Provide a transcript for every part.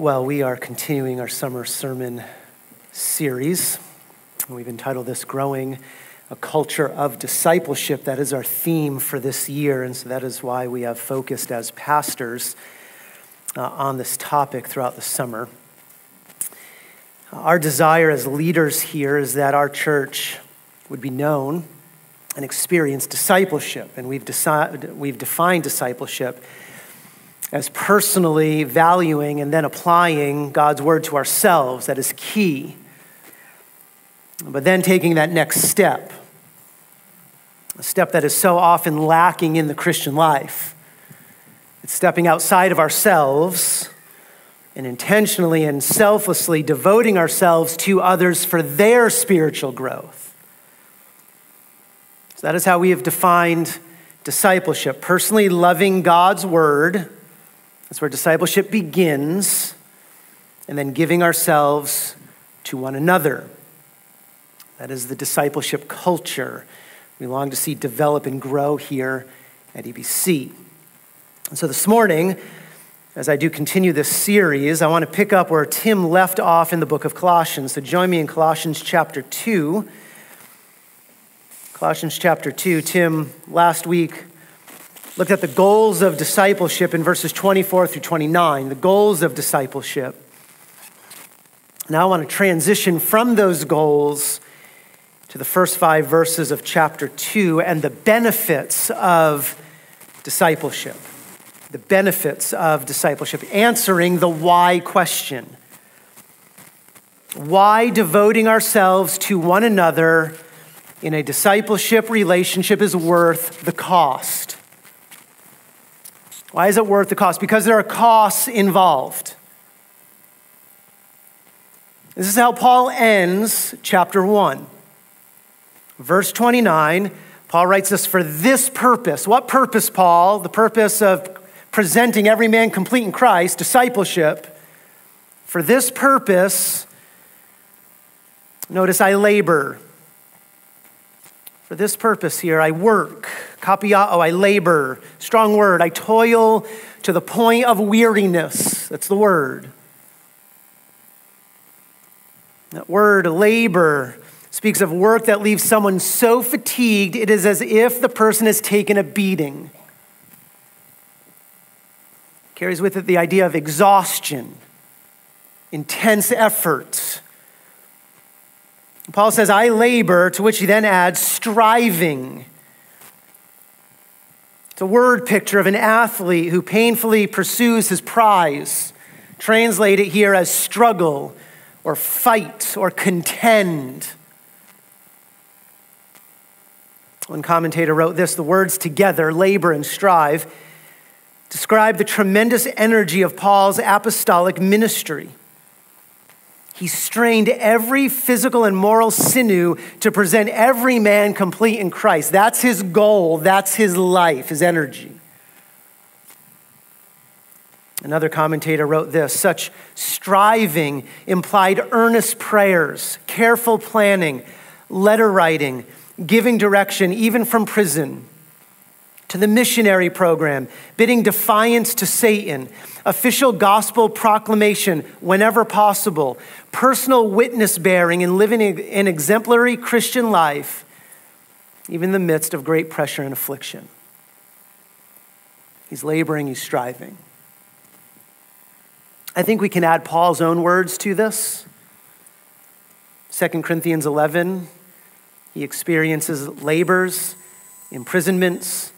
Well, we are continuing our summer sermon series. We've entitled this Growing a Culture of Discipleship. That is our theme for this year, and so that is why we have focused as pastors uh, on this topic throughout the summer. Our desire as leaders here is that our church would be known and experience discipleship, and we've, decided, we've defined discipleship as personally valuing and then applying God's word to ourselves. That is key. But then taking that next step, a step that is so often lacking in the Christian life. It's stepping outside of ourselves and intentionally and selflessly devoting ourselves to others for their spiritual growth. So that is how we have defined discipleship personally loving God's word that's where discipleship begins, and then giving ourselves to one another. That is the discipleship culture we long to see develop and grow here at EBC. And so this morning, as I do continue this series, I want to pick up where Tim left off in the book of Colossians. So join me in Colossians chapter 2. Colossians chapter 2. Tim, last week, looked at the goals of discipleship in verses 24 through 29, the goals of discipleship. Now I want to transition from those goals to the first five verses of chapter 2 and the benefits of discipleship. The benefits of discipleship, answering the why question. Why devoting ourselves to one another in a discipleship relationship is worth the cost. Why is it worth the cost? Because there are costs involved. This is how Paul ends chapter 1. Verse 29, Paul writes this for this purpose. What purpose, Paul? The purpose of presenting every man complete in Christ, discipleship. For this purpose, notice I labor. For this purpose here, I work. Kapiao, oh, I labor. Strong word. I toil to the point of weariness. That's the word. That word, labor, speaks of work that leaves someone so fatigued it is as if the person has taken a beating. Carries with it the idea of exhaustion, intense effort Paul says, I labor, to which he then adds, striving. It's a word picture of an athlete who painfully pursues his prize. Translate it here as struggle or fight or contend. One commentator wrote this the words together, labor and strive, describe the tremendous energy of Paul's apostolic ministry. He strained every physical and moral sinew to present every man complete in Christ. That's his goal, that's his life, his energy. Another commentator wrote this such striving implied earnest prayers, careful planning, letter writing, giving direction, even from prison to the missionary program, bidding defiance to Satan, official gospel proclamation whenever possible, personal witness bearing, and living an exemplary Christian life, even in the midst of great pressure and affliction. He's laboring, he's striving. I think we can add Paul's own words to this. 2 Corinthians 11, he experiences labors, imprisonments,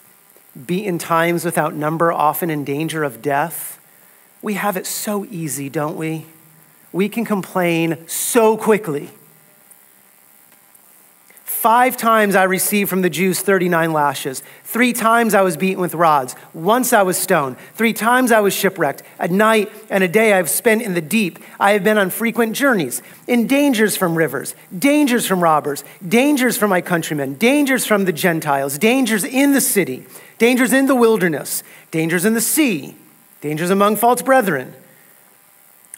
beaten times without number, often in danger of death. We have it so easy, don't we? We can complain so quickly. Five times I received from the Jews 39 lashes. Three times I was beaten with rods. Once I was stoned. Three times I was shipwrecked. A night and a day I have spent in the deep. I have been on frequent journeys, in dangers from rivers, dangers from robbers, dangers from my countrymen, dangers from the Gentiles, dangers in the city, dangers in the wilderness, dangers in the sea, dangers among false brethren.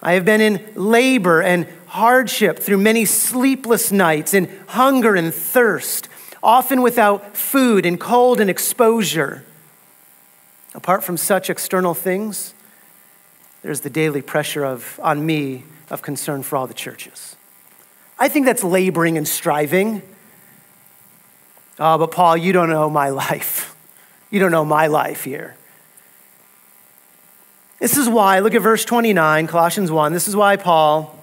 I have been in labor and hardship through many sleepless nights, in hunger and thirst, often without food and cold and exposure. Apart from such external things, there's the daily pressure of, on me of concern for all the churches. I think that's laboring and striving. Oh, but Paul, you don't know my life. You don't know my life here. This is why, look at verse 29, Colossians 1. This is why Paul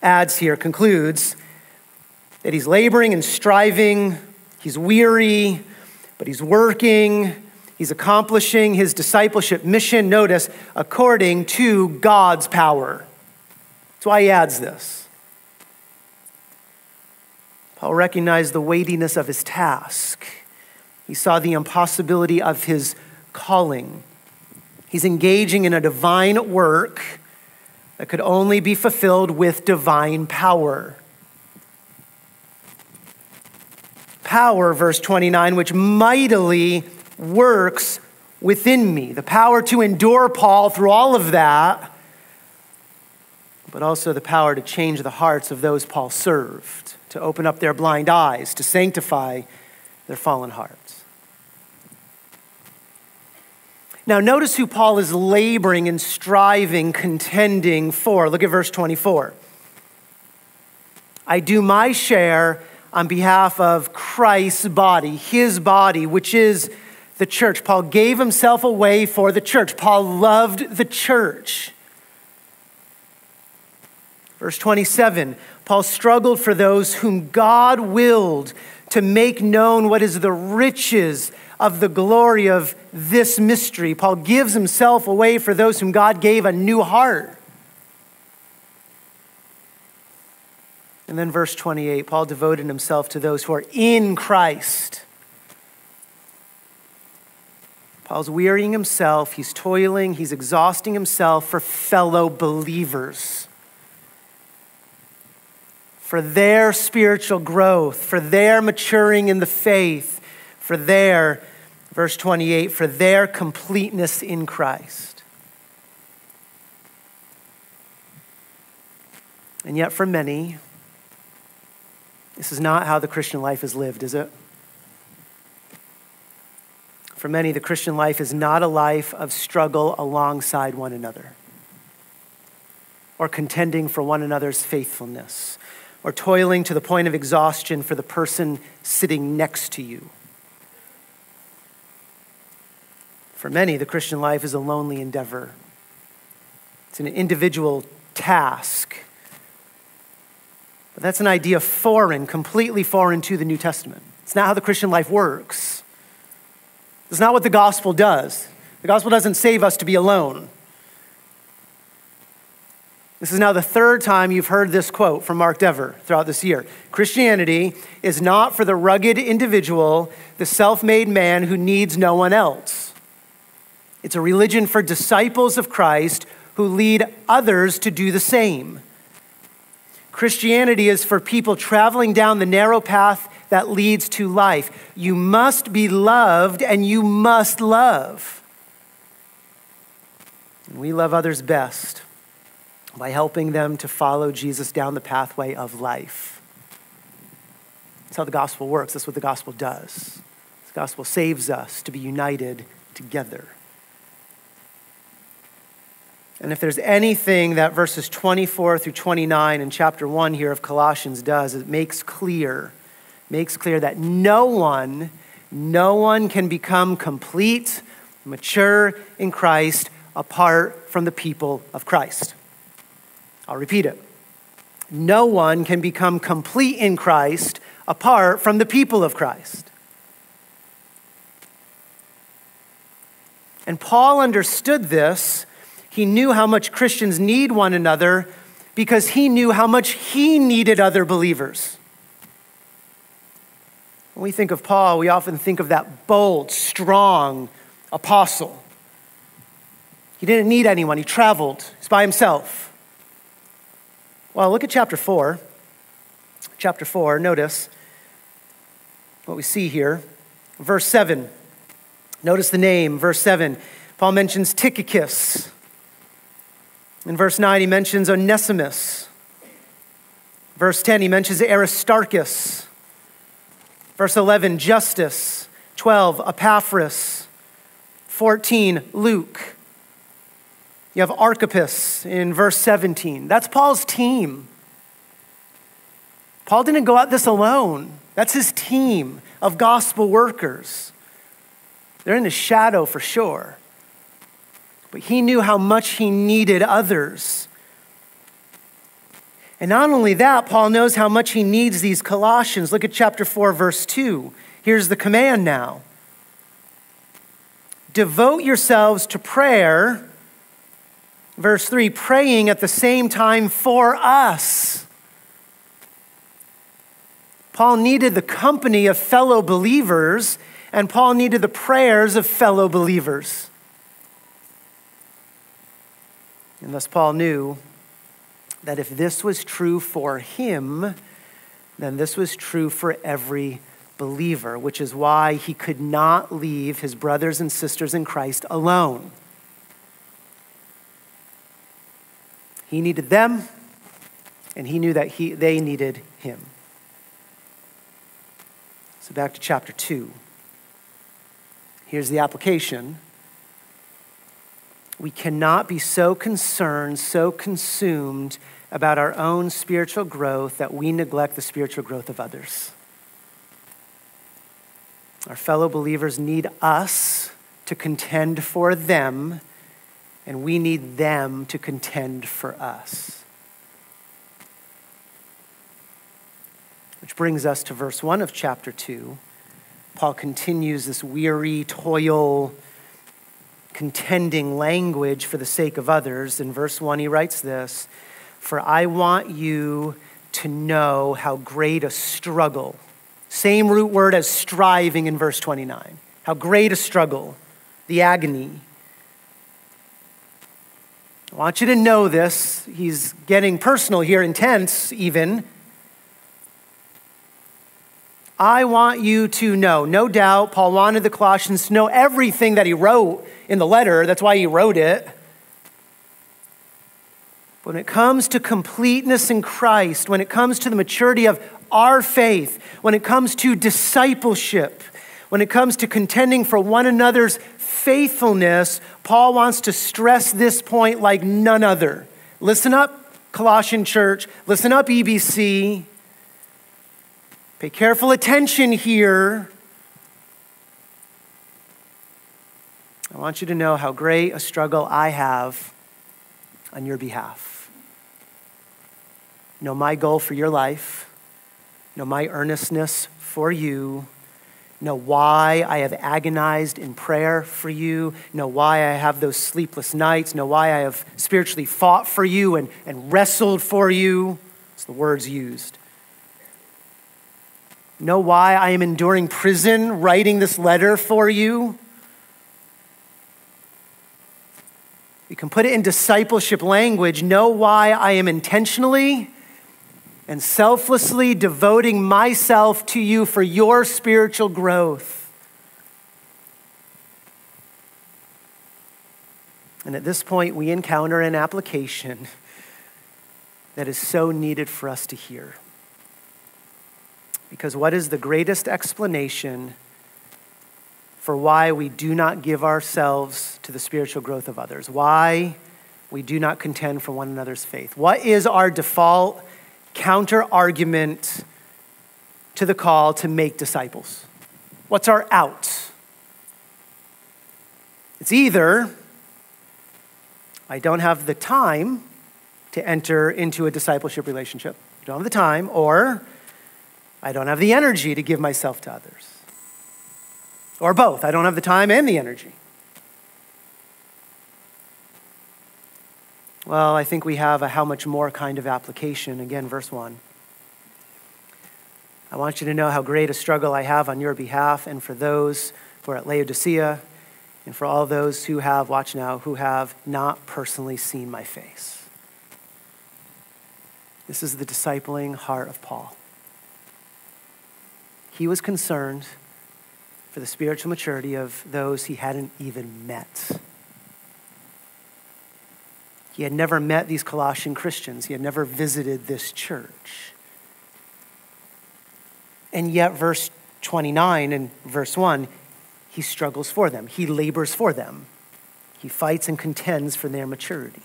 adds here, concludes that he's laboring and striving, he's weary, but he's working, he's accomplishing his discipleship mission, notice, according to God's power. That's why he adds this. Paul recognized the weightiness of his task. He saw the impossibility of his calling. He's engaging in a divine work that could only be fulfilled with divine power. Power, verse 29, which mightily works within me. The power to endure Paul through all of that, but also the power to change the hearts of those Paul served, to open up their blind eyes, to sanctify their fallen hearts. Now, notice who Paul is laboring and striving, contending for. Look at verse 24. I do my share on behalf of Christ's body, his body, which is the church. Paul gave himself away for the church. Paul loved the church. Verse 27 Paul struggled for those whom God willed to make known what is the riches of the glory of this mystery. Paul gives himself away for those whom God gave a new heart. And then, verse 28 Paul devoted himself to those who are in Christ. Paul's wearying himself, he's toiling, he's exhausting himself for fellow believers, for their spiritual growth, for their maturing in the faith for their, verse 28, for their completeness in Christ. And yet, for many, this is not how the Christian life is lived, is it? For many, the Christian life is not a life of struggle alongside one another, or contending for one another's faithfulness, or toiling to the point of exhaustion for the person sitting next to you. For many, the Christian life is a lonely endeavor, it's an individual task. But that's an idea foreign, completely foreign to the New Testament. It's not how the Christian life works. It's not what the gospel does. The gospel doesn't save us to be alone. This is now the third time you've heard this quote from Mark Dever throughout this year. Christianity is not for the rugged individual, the self made man who needs no one else. It's a religion for disciples of Christ who lead others to do the same. Christianity is for people traveling down the narrow path that leads to life. You must be loved and you must love. And we love others best by helping them to follow Jesus down the pathway of life. That's how the gospel works. That's what the gospel does. The gospel saves us to be united together. And if there's anything that verses 24 through 29 in chapter 1 here of Colossians does, it makes clear, makes clear that no one, no one can become complete, mature in Christ apart from the people of Christ. I'll repeat it. No one can become complete in Christ apart from the people of Christ. And Paul understood this he knew how much Christians need one another because he knew how much he needed other believers. When we think of Paul, we often think of that bold, strong apostle. He didn't need anyone, he traveled, he's by himself. Well, look at chapter 4. Chapter 4, notice what we see here. Verse 7. Notice the name, verse 7. Paul mentions Tychicus. In verse 9, he mentions Onesimus. Verse 10, he mentions Aristarchus. Verse 11, Justus. 12, Epaphras. 14, Luke. You have Archippus in verse 17. That's Paul's team. Paul didn't go out this alone. That's his team of gospel workers. They're in the shadow for sure. But he knew how much he needed others. And not only that, Paul knows how much he needs these Colossians. Look at chapter 4, verse 2. Here's the command now Devote yourselves to prayer. Verse 3 praying at the same time for us. Paul needed the company of fellow believers, and Paul needed the prayers of fellow believers. And thus, Paul knew that if this was true for him, then this was true for every believer, which is why he could not leave his brothers and sisters in Christ alone. He needed them, and he knew that he, they needed him. So back to chapter 2. Here's the application. We cannot be so concerned, so consumed about our own spiritual growth that we neglect the spiritual growth of others. Our fellow believers need us to contend for them, and we need them to contend for us. Which brings us to verse 1 of chapter 2. Paul continues this weary, toil, contending language for the sake of others. In verse 1, he writes this For I want you to know how great a struggle, same root word as striving in verse 29, how great a struggle, the agony. I want you to know this. He's getting personal here, intense even. I want you to know. No doubt, Paul wanted the Colossians to know everything that he wrote in the letter. That's why he wrote it. When it comes to completeness in Christ, when it comes to the maturity of our faith, when it comes to discipleship, when it comes to contending for one another's faithfulness, Paul wants to stress this point like none other. Listen up, Colossian church. Listen up, EBC. Pay careful attention here. I want you to know how great a struggle I have on your behalf. Know my goal for your life. Know my earnestness for you. Know why I have agonized in prayer for you. Know why I have those sleepless nights. Know why I have spiritually fought for you and, and wrestled for you. It's the words used know why I am enduring prison writing this letter for you? You can put it in discipleship language. Know why I am intentionally and selflessly devoting myself to you for your spiritual growth. And at this point, we encounter an application that is so needed for us to hear. Because what is the greatest explanation for why we do not give ourselves to the spiritual growth of others? Why we do not contend for one another's faith? What is our default counter argument to the call to make disciples? What's our out? It's either I don't have the time to enter into a discipleship relationship, I don't have the time, or I don't have the energy to give myself to others. Or both. I don't have the time and the energy. Well, I think we have a how much more kind of application. Again, verse 1. I want you to know how great a struggle I have on your behalf and for those who are at Laodicea and for all those who have, watch now, who have not personally seen my face. This is the discipling heart of Paul. He was concerned for the spiritual maturity of those he hadn't even met. He had never met these Colossian Christians, he had never visited this church. And yet, verse 29 and verse 1, he struggles for them, he labors for them. He fights and contends for their maturity.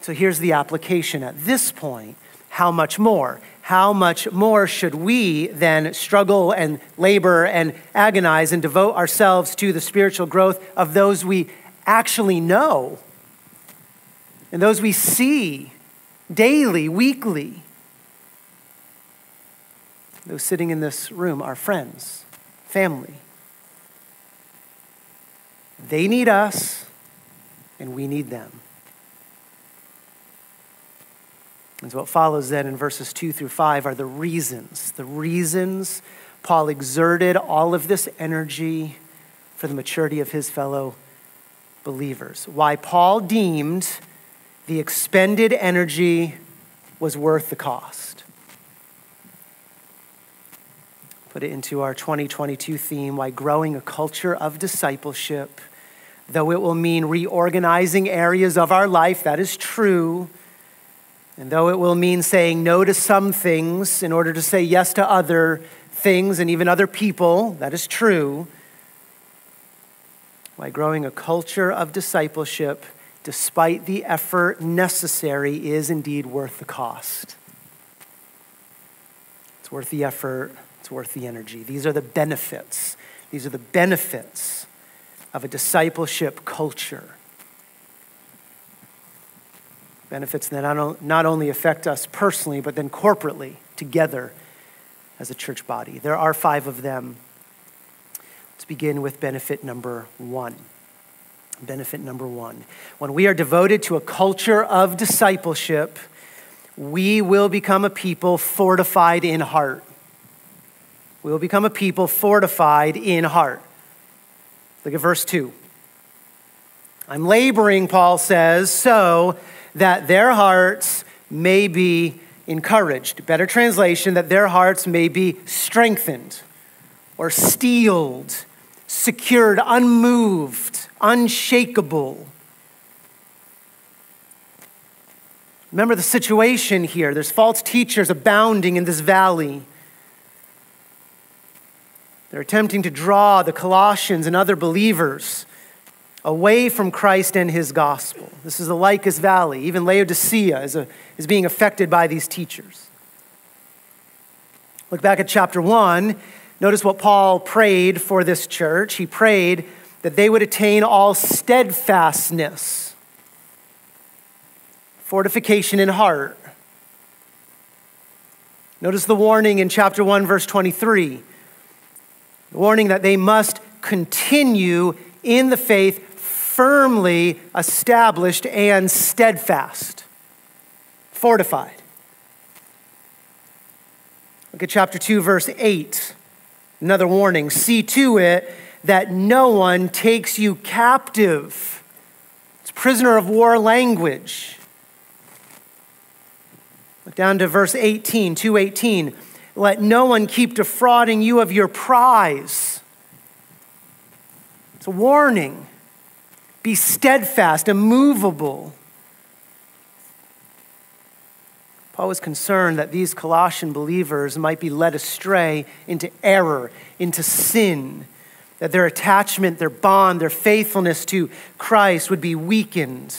So here's the application at this point. How much more? How much more should we then struggle and labor and agonize and devote ourselves to the spiritual growth of those we actually know and those we see daily, weekly? Those sitting in this room are friends, family. They need us, and we need them. And so what follows then in verses 2 through 5 are the reasons, the reasons Paul exerted all of this energy for the maturity of his fellow believers. Why Paul deemed the expended energy was worth the cost. Put it into our 2022 theme why growing a culture of discipleship, though it will mean reorganizing areas of our life, that is true and though it will mean saying no to some things in order to say yes to other things and even other people, that is true. Why growing a culture of discipleship, despite the effort necessary, is indeed worth the cost. It's worth the effort, it's worth the energy. These are the benefits. These are the benefits of a discipleship culture benefits that not only affect us personally, but then corporately, together as a church body. There are five of them. Let's begin with benefit number one. Benefit number one. When we are devoted to a culture of discipleship, we will become a people fortified in heart. We will become a people fortified in heart. Look at verse 2. I'm laboring, Paul says, so that their hearts may be encouraged. Better translation, that their hearts may be strengthened or steeled, secured, unmoved, unshakable. Remember the situation here. There's false teachers abounding in this valley. They're attempting to draw the Colossians and other believers away from Christ and his gospel. This is the Lycus Valley. Even Laodicea is, a, is being affected by these teachers. Look back at chapter 1. Notice what Paul prayed for this church. He prayed that they would attain all steadfastness, fortification in heart. Notice the warning in chapter 1, verse 23. The warning that they must continue in the faith firmly established and steadfast, fortified. Look at chapter 2, verse 8. Another warning see to it that no one takes you captive. It's prisoner of war language. Look down to verse 18, 218. Let no one keep defrauding you of your prize. It's a warning. Be steadfast, immovable. Paul was concerned that these Colossian believers might be led astray into error, into sin, that their attachment, their bond, their faithfulness to Christ would be weakened.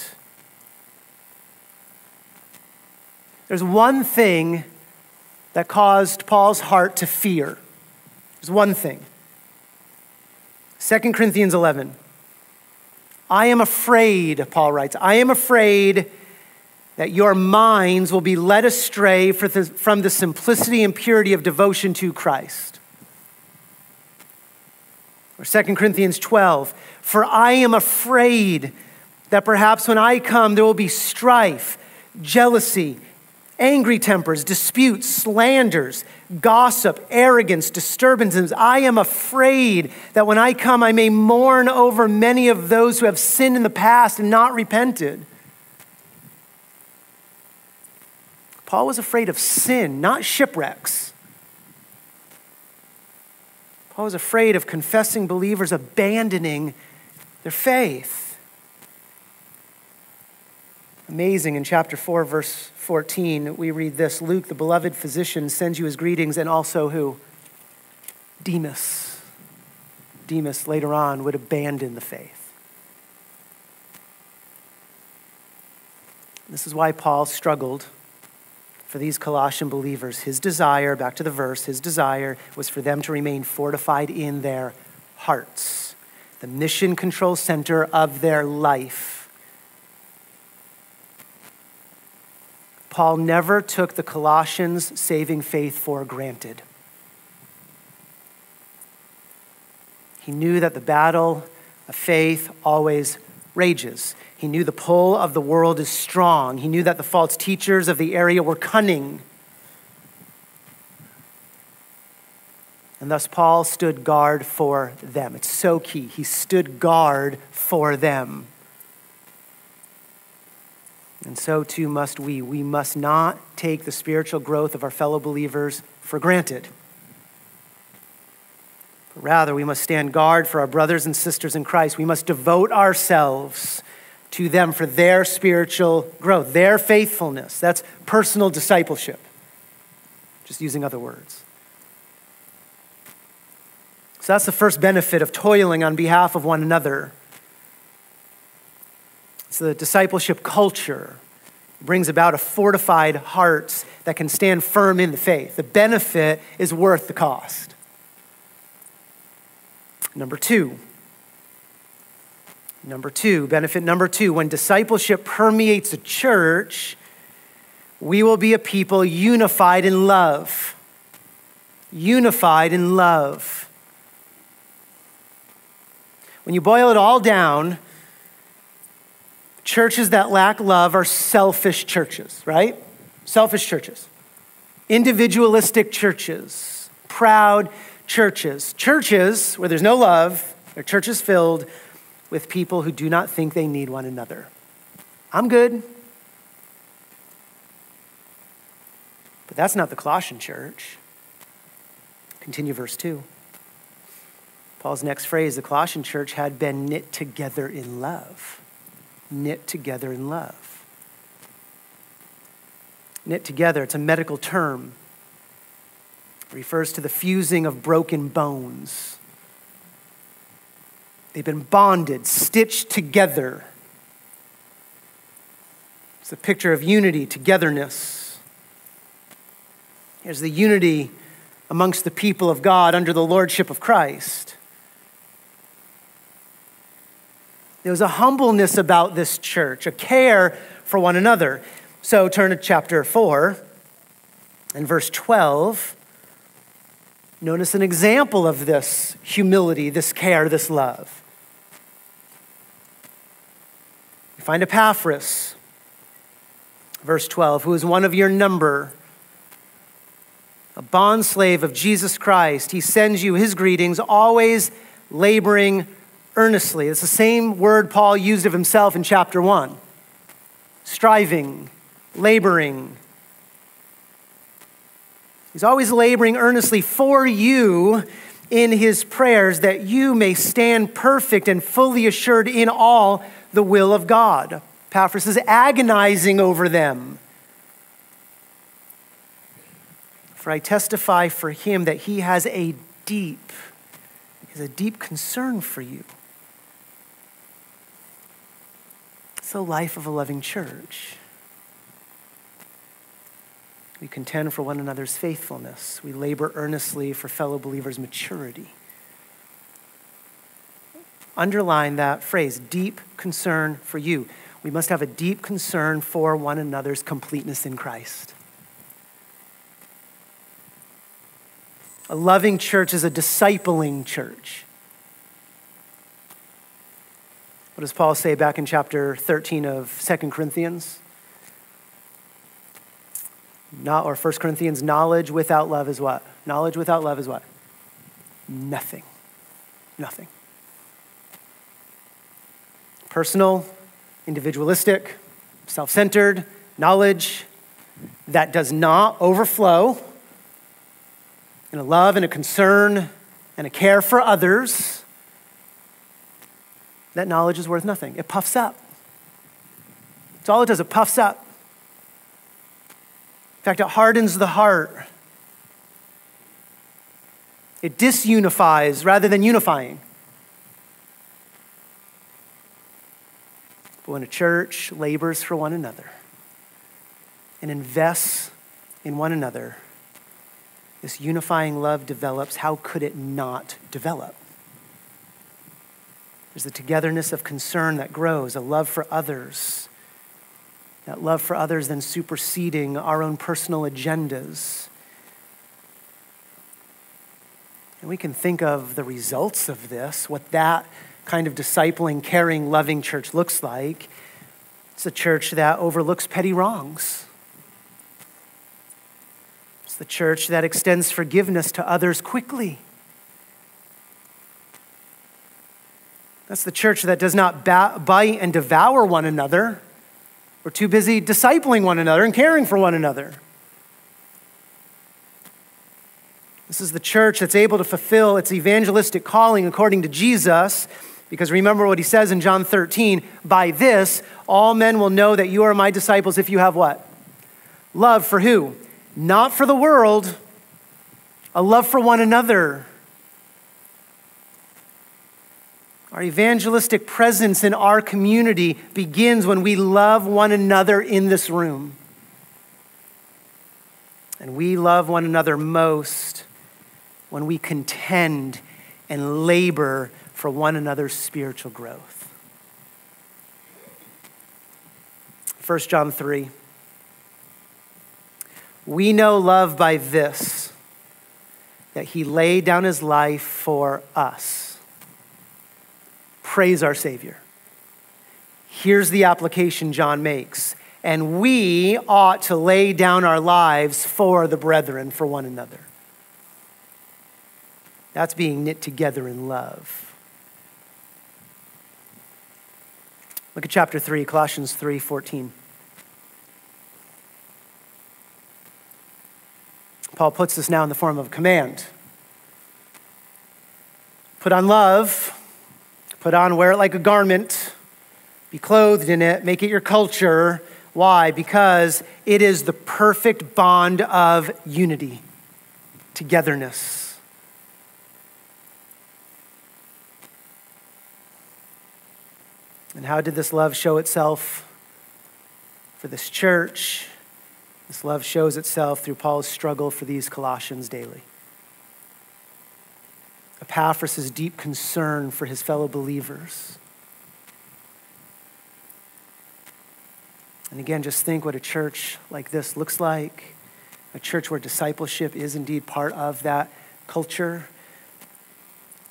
There's one thing that caused Paul's heart to fear. There's one thing. 2 Corinthians 11. I am afraid, Paul writes, I am afraid that your minds will be led astray from the simplicity and purity of devotion to Christ. Or 2 Corinthians 12, for I am afraid that perhaps when I come there will be strife, jealousy, angry tempers, disputes, slanders, gossip, arrogance, disturbances. I am afraid that when I come, I may mourn over many of those who have sinned in the past and not repented. Paul was afraid of sin, not shipwrecks. Paul was afraid of confessing believers abandoning their faith. Amazing. In chapter 4, verse 14, we read this Luke, the beloved physician, sends you his greetings, and also who? Demas. Demas later on would abandon the faith. This is why Paul struggled for these Colossian believers. His desire, back to the verse, his desire was for them to remain fortified in their hearts, the mission control center of their life. Paul never took the Colossians' saving faith for granted. He knew that the battle of faith always rages. He knew the pull of the world is strong. He knew that the false teachers of the area were cunning. And thus, Paul stood guard for them. It's so key. He stood guard for them. And so too must we. We must not take the spiritual growth of our fellow believers for granted. Rather, we must stand guard for our brothers and sisters in Christ. We must devote ourselves to them for their spiritual growth, their faithfulness. That's personal discipleship, just using other words. So that's the first benefit of toiling on behalf of one another. It's the discipleship culture. Brings about a fortified heart that can stand firm in the faith. The benefit is worth the cost. Number two, number two, benefit number two, when discipleship permeates a church, we will be a people unified in love. Unified in love. When you boil it all down, churches that lack love are selfish churches, right? Selfish churches. Individualistic churches, proud churches. Churches where there's no love are churches filled with people who do not think they need one another. I'm good. But that's not the Colossian church. Continue verse 2. Paul's next phrase the Colossian church had been knit together in love. Knit together in love. Knit together, it's a medical term refers to the fusing of broken bones. They've been bonded, stitched together. It's a picture of unity, togetherness. Here's the unity amongst the people of God under the lordship of Christ. There was a humbleness about this church, a care for one another. So turn to chapter 4 and verse 12. Notice an example of this humility, this care, this love. You find Epaphras, verse 12, who is one of your number, a bondslave of Jesus Christ. He sends you his greetings, always laboring earnestly. It's the same word Paul used of himself in chapter 1 striving, laboring, He's always laboring earnestly for you in his prayers that you may stand perfect and fully assured in all the will of God. Epaphras is agonizing over them. For I testify for him that he has a deep, has a deep concern for you. It's the life of a loving church. We contend for one another's faithfulness. We labor earnestly for fellow believers' maturity. Underline that phrase deep concern for you. We must have a deep concern for one another's completeness in Christ. A loving church is a discipling church. What does Paul say back in chapter 13 of 2 Corinthians? Not, or 1 Corinthians, knowledge without love is what? Knowledge without love is what? Nothing. Nothing. Personal, individualistic, self centered knowledge that does not overflow in a love and a concern and a care for others, that knowledge is worth nothing. It puffs up. It's all it does, it puffs up. In fact, it hardens the heart. It disunifies rather than unifying. But when a church labors for one another and invests in one another, this unifying love develops. How could it not develop? There's the togetherness of concern that grows, a love for others. That love for others then superseding our own personal agendas. And we can think of the results of this, what that kind of discipling, caring, loving church looks like. It's a church that overlooks petty wrongs. It's the church that extends forgiveness to others quickly. That's the church that does not bite and devour one another. We're too busy discipling one another and caring for one another. This is the church that's able to fulfill its evangelistic calling according to Jesus. Because remember what he says in John 13 by this, all men will know that you are my disciples if you have what? Love for who? not for the world, a love for one another. Our evangelistic presence in our community begins when we love one another in this room. And we love one another most when we contend and labor for one another's spiritual growth. 1 John 3. We know love by this that he laid down his life for us. Praise our Savior. Here's the application John makes. And we ought to lay down our lives for the brethren, for one another. That's being knit together in love. Look at chapter 3, Colossians 3 14. Paul puts this now in the form of a command. Put on love, put on, wear it like a garment, be clothed in it, make it your culture. Why? Because it is the perfect bond of unity, togetherness. And how did this love show itself for this church? This love shows itself through Paul's struggle for these Colossians daily. Epaphras' deep concern for his fellow believers. And again, just think what a church like this looks like a church where discipleship is indeed part of that culture.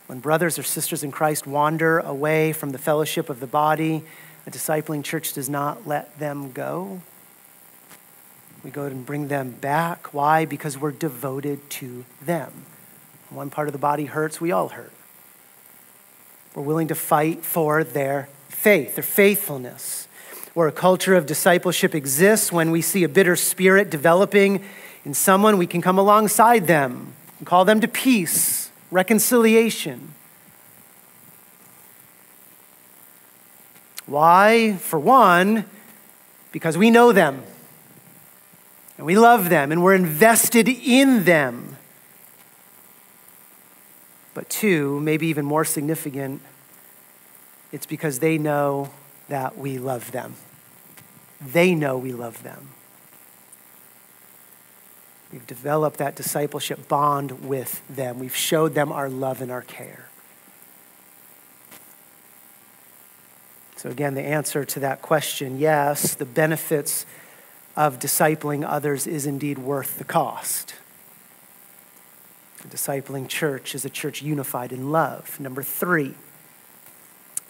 When brothers or sisters in Christ wander away from the fellowship of the body, a discipling church does not let them go. We go and bring them back. Why? Because we're devoted to them. One part of the body hurts, we all hurt. We're willing to fight for their faith, their faithfulness. Where a culture of discipleship exists, when we see a bitter spirit developing in someone, we can come alongside them and call them to peace, reconciliation. Why? For one, because we know them. And we love them and we're invested in them. But two, maybe even more significant, it's because they know that we love them. They know we love them. We've developed that discipleship bond with them. We've showed them our love and our care. So, again, the answer to that question yes, the benefits of discipling others is indeed worth the cost. A discipling church is a church unified in love. Number three,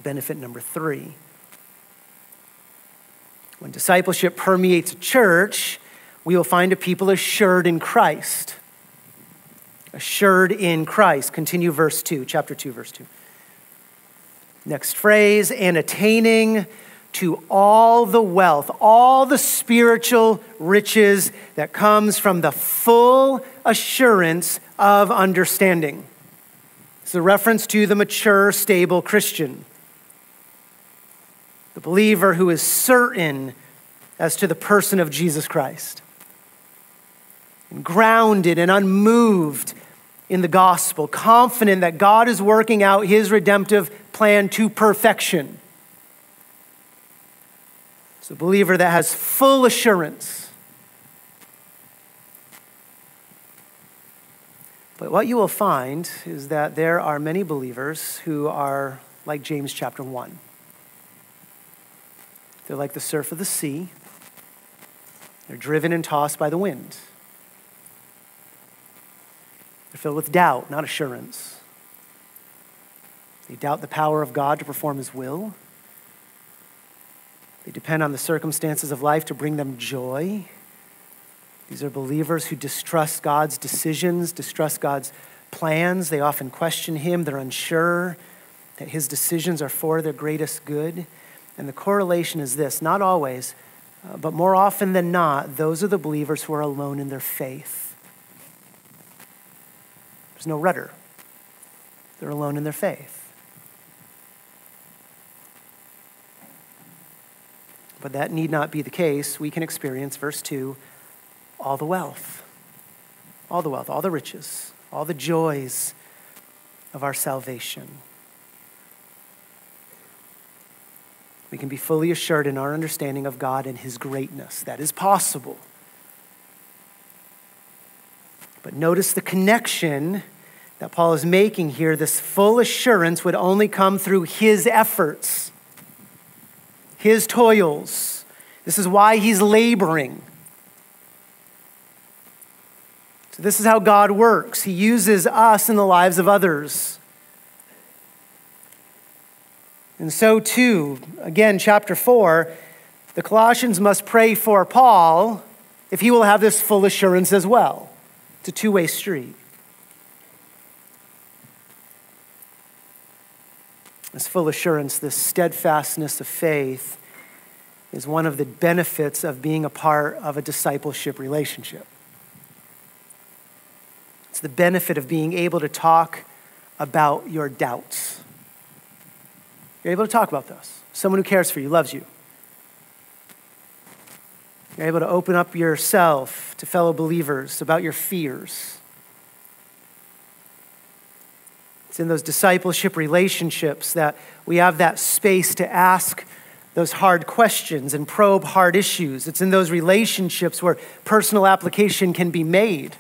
benefit number three. When discipleship permeates a church, we will find a people assured in Christ. Assured in Christ. Continue verse 2, chapter 2, verse 2. Next phrase, and attaining to all the wealth, all the spiritual riches that comes from the full assurance of understanding. It's a reference to the mature, stable Christian, the believer who is certain as to the person of Jesus Christ, and grounded and unmoved in the gospel, confident that God is working out his redemptive plan to perfection a believer that has full assurance. But what you will find is that there are many believers who are like James chapter 1. They're like the surf of the sea, they're driven and tossed by the wind. They're filled with doubt, not assurance. They doubt the power of God to perform His will. They depend on the circumstances of life to bring them joy. These are believers who distrust God's decisions, distrust God's plans. They often question Him. They're unsure that His decisions are for their greatest good. And the correlation is this not always, uh, but more often than not, those are the believers who are alone in their faith. There's no rudder, they're alone in their faith. But that need not be the case. We can experience, verse 2, all the wealth, all the wealth, all the riches, all the joys of our salvation. We can be fully assured in our understanding of God and His greatness. That is possible. But notice the connection that Paul is making here. This full assurance would only come through His efforts, His toils. This is why He's laboring. So, this is how God works. He uses us in the lives of others. And so, too, again, chapter 4, the Colossians must pray for Paul if he will have this full assurance as well. It's a two way street. This full assurance, this steadfastness of faith, is one of the benefits of being a part of a discipleship relationship. It's the benefit of being able to talk about your doubts you're able to talk about those. Someone who cares for you, loves you. You're able to open up yourself to fellow believers about your fears. It's in those discipleship relationships that we have that space to ask those hard questions and probe hard issues. It's in those relationships where personal application can be made.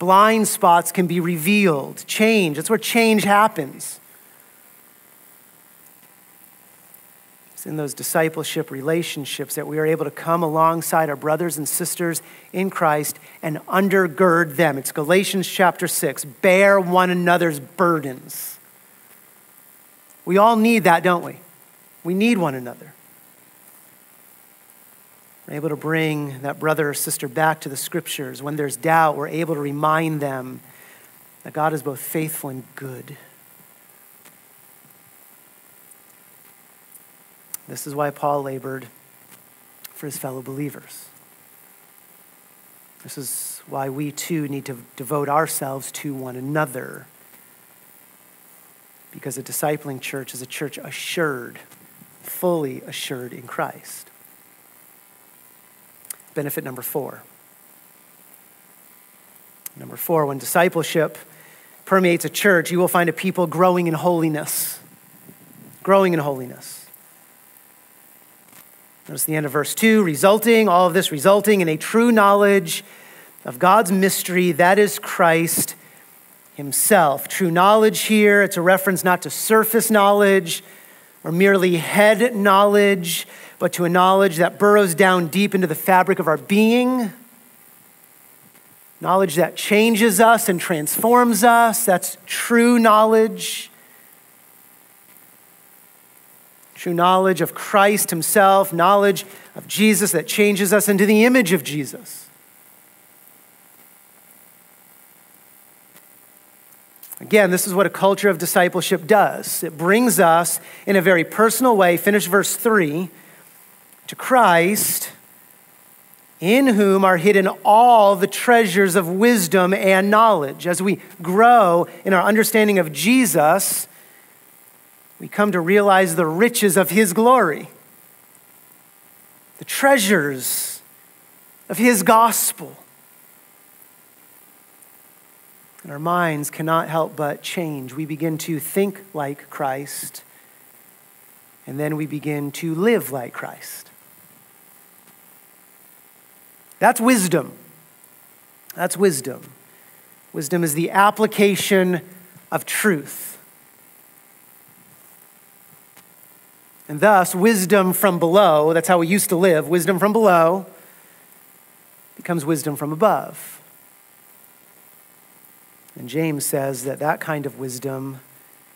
Blind spots can be revealed. Change, that's where change happens. It's in those discipleship relationships that we are able to come alongside our brothers and sisters in Christ and undergird them. It's Galatians chapter 6 bear one another's burdens. We all need that, don't we? We need one another. We're able to bring that brother or sister back to the scriptures. When there's doubt, we're able to remind them that God is both faithful and good. This is why Paul labored for his fellow believers. This is why we too need to devote ourselves to one another. Because a discipling church is a church assured, fully assured in Christ. Benefit number four. Number four, when discipleship permeates a church, you will find a people growing in holiness. Growing in holiness. Notice the end of verse 2 resulting, all of this resulting in a true knowledge of God's mystery, that is Christ Himself. True knowledge here, it's a reference not to surface knowledge or merely head knowledge, but to a knowledge that burrows down deep into the fabric of our being. Knowledge that changes us and transforms us. That's true knowledge. True knowledge of Christ Himself, knowledge of Jesus that changes us into the image of Jesus. Again, this is what a culture of discipleship does. It brings us in a very personal way, finish verse 3, to Christ, in whom are hidden all the treasures of wisdom and knowledge. As we grow in our understanding of Jesus, we come to realize the riches of His glory, the treasures of His gospel. And our minds cannot help but change. We begin to think like Christ. And then we begin to live like Christ. That's wisdom. That's wisdom. Wisdom is the application of truth. And thus, wisdom from below, that's how we used to live, wisdom from below becomes wisdom from above. And James says that that kind of wisdom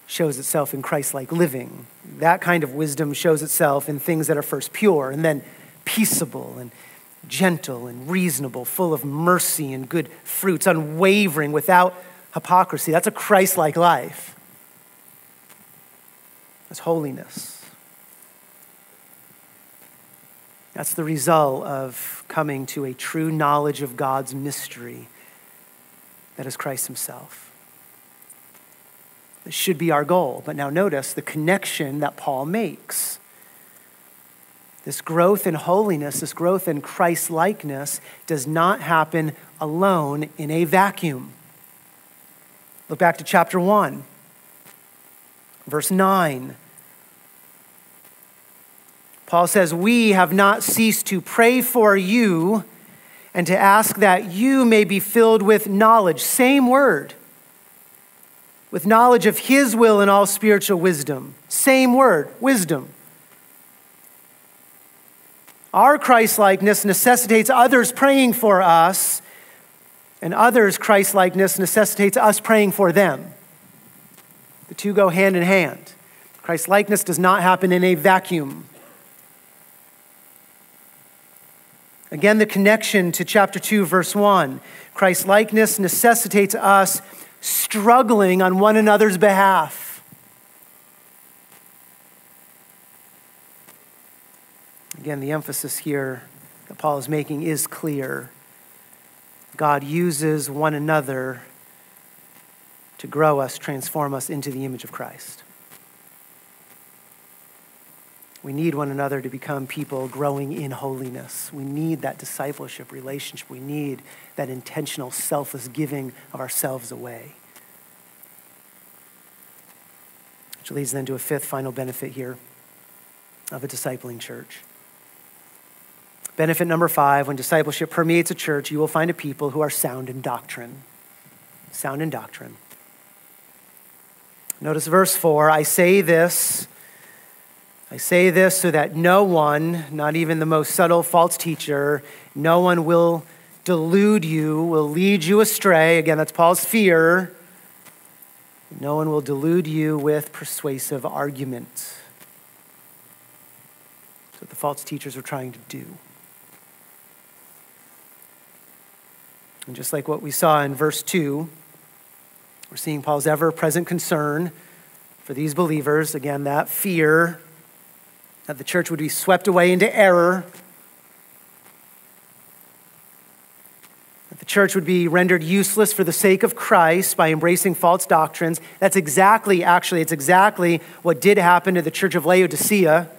shows itself in Christ like living. That kind of wisdom shows itself in things that are first pure and then peaceable and gentle and reasonable, full of mercy and good fruits, unwavering, without hypocrisy. That's a Christ like life. That's holiness. That's the result of coming to a true knowledge of God's mystery that is Christ Himself. This should be our goal. But now notice the connection that Paul makes. This growth in holiness, this growth in Christ likeness, does not happen alone in a vacuum. Look back to chapter 1, verse 9. Paul says, We have not ceased to pray for you and to ask that you may be filled with knowledge. Same word. With knowledge of his will and all spiritual wisdom. Same word, wisdom. Our Christlikeness necessitates others praying for us, and others' Christlikeness necessitates us praying for them. The two go hand in hand. Christlikeness does not happen in a vacuum. Again, the connection to chapter 2, verse 1. Christ likeness necessitates us struggling on one another's behalf. Again, the emphasis here that Paul is making is clear. God uses one another to grow us, transform us into the image of Christ. We need one another to become people growing in holiness. We need that discipleship relationship. We need that intentional, selfless giving of ourselves away. Which leads then to a fifth final benefit here of a discipling church. Benefit number five when discipleship permeates a church, you will find a people who are sound in doctrine. Sound in doctrine. Notice verse 4 I say this. I say this so that no one, not even the most subtle false teacher, no one will delude you, will lead you astray. Again, that's Paul's fear. No one will delude you with persuasive arguments. That's what the false teachers are trying to do. And just like what we saw in verse 2, we're seeing Paul's ever present concern for these believers. Again, that fear that the church would be swept away into error, that the church would be rendered useless for the sake of Christ by embracing false doctrines. That's exactly, actually, it's exactly what did happen to the church of Laodicea.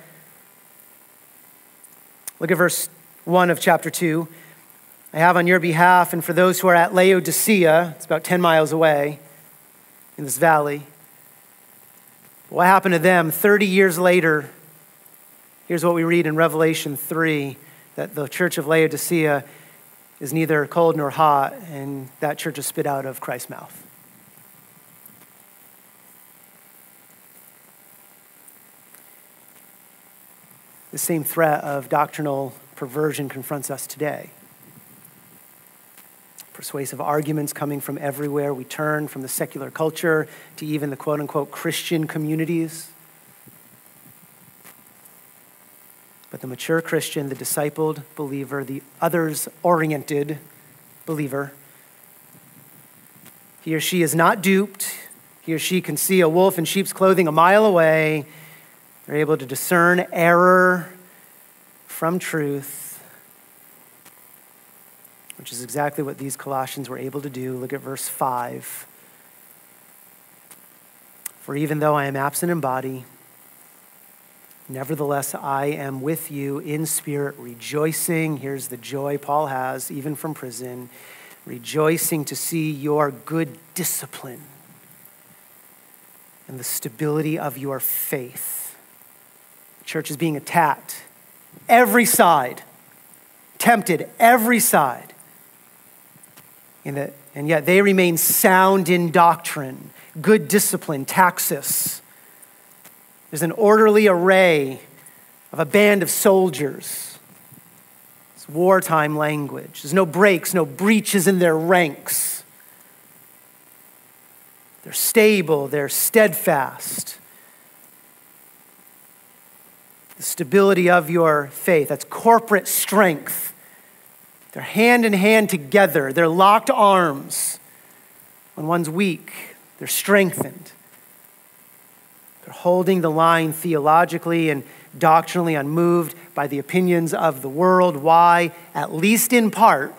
Look at verse 1 of chapter 2. I have on your behalf and for those who are at Laodicea, it's about 10 miles away in this valley. What happened to them 30 years later? Here's what we read in Revelation 3 that the church of Laodicea is neither cold nor hot, and that church is spit out of Christ's mouth. The same threat of doctrinal perversion confronts us today persuasive arguments coming from everywhere we turn, from the secular culture to even the quote unquote Christian communities. But the mature Christian, the discipled believer, the others oriented believer, he or she is not duped. He or she can see a wolf in sheep's clothing a mile away. They're able to discern error from truth which is exactly what these Colossians were able to do. Look at verse 5. For even though I am absent in body, nevertheless I am with you in spirit, rejoicing. Here's the joy Paul has, even from prison, rejoicing to see your good discipline and the stability of your faith. Church is being attacked every side, tempted every side. and yet they remain sound in doctrine, good discipline, taxis. There's an orderly array of a band of soldiers. It's wartime language. There's no breaks, no breaches in their ranks. They're stable, they're steadfast. The stability of your faith, that's corporate strength. They're hand in hand together, they're locked arms. When one's weak, they're strengthened. Holding the line theologically and doctrinally unmoved by the opinions of the world. Why? At least in part.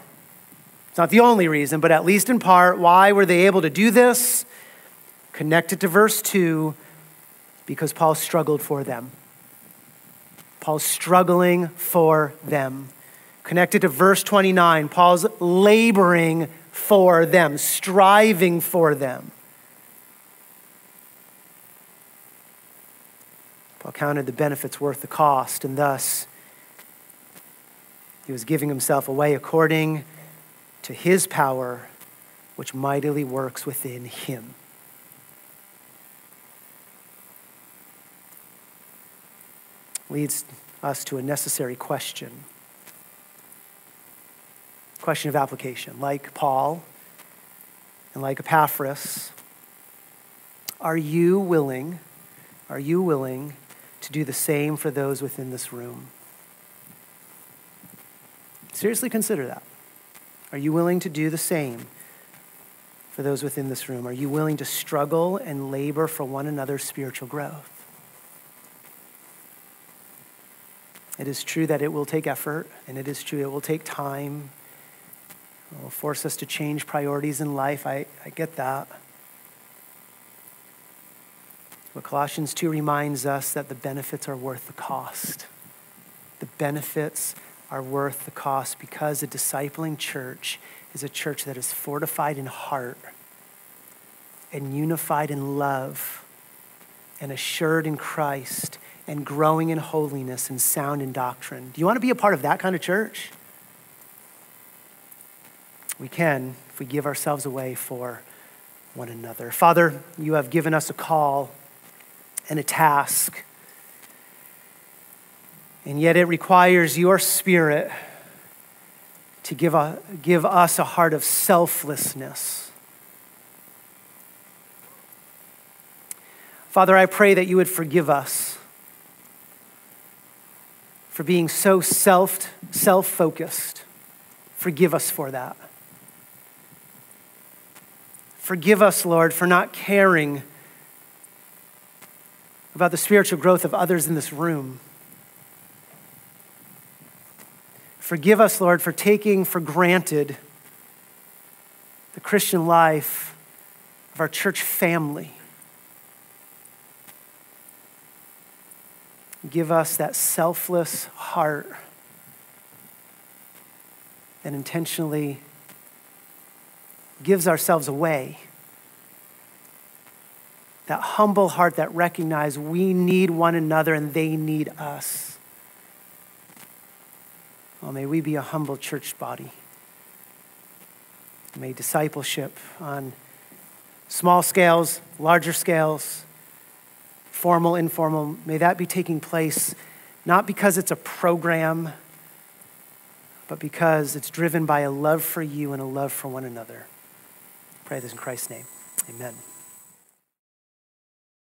It's not the only reason, but at least in part. Why were they able to do this? Connected to verse 2, because Paul struggled for them. Paul's struggling for them. Connected to verse 29, Paul's laboring for them, striving for them. Counted the benefits worth the cost, and thus he was giving himself away according to his power, which mightily works within him. Leads us to a necessary question. Question of application. Like Paul and like Epaphras, are you willing? Are you willing to do the same for those within this room. Seriously consider that. Are you willing to do the same for those within this room? Are you willing to struggle and labor for one another's spiritual growth? It is true that it will take effort, and it is true it will take time. It will force us to change priorities in life. I, I get that. But Colossians 2 reminds us that the benefits are worth the cost. The benefits are worth the cost because a discipling church is a church that is fortified in heart and unified in love and assured in Christ and growing in holiness and sound in doctrine. Do you want to be a part of that kind of church? We can if we give ourselves away for one another. Father, you have given us a call and a task. And yet it requires your spirit to give, a, give us a heart of selflessness. Father, I pray that you would forgive us for being so self self focused. Forgive us for that. Forgive us, Lord, for not caring about the spiritual growth of others in this room. Forgive us, Lord, for taking for granted the Christian life of our church family. Give us that selfless heart that intentionally gives ourselves away that humble heart that recognizes we need one another and they need us. Well, may we be a humble church body. May discipleship on small scales, larger scales, formal, informal, may that be taking place not because it's a program, but because it's driven by a love for you and a love for one another. Pray this in Christ's name. Amen.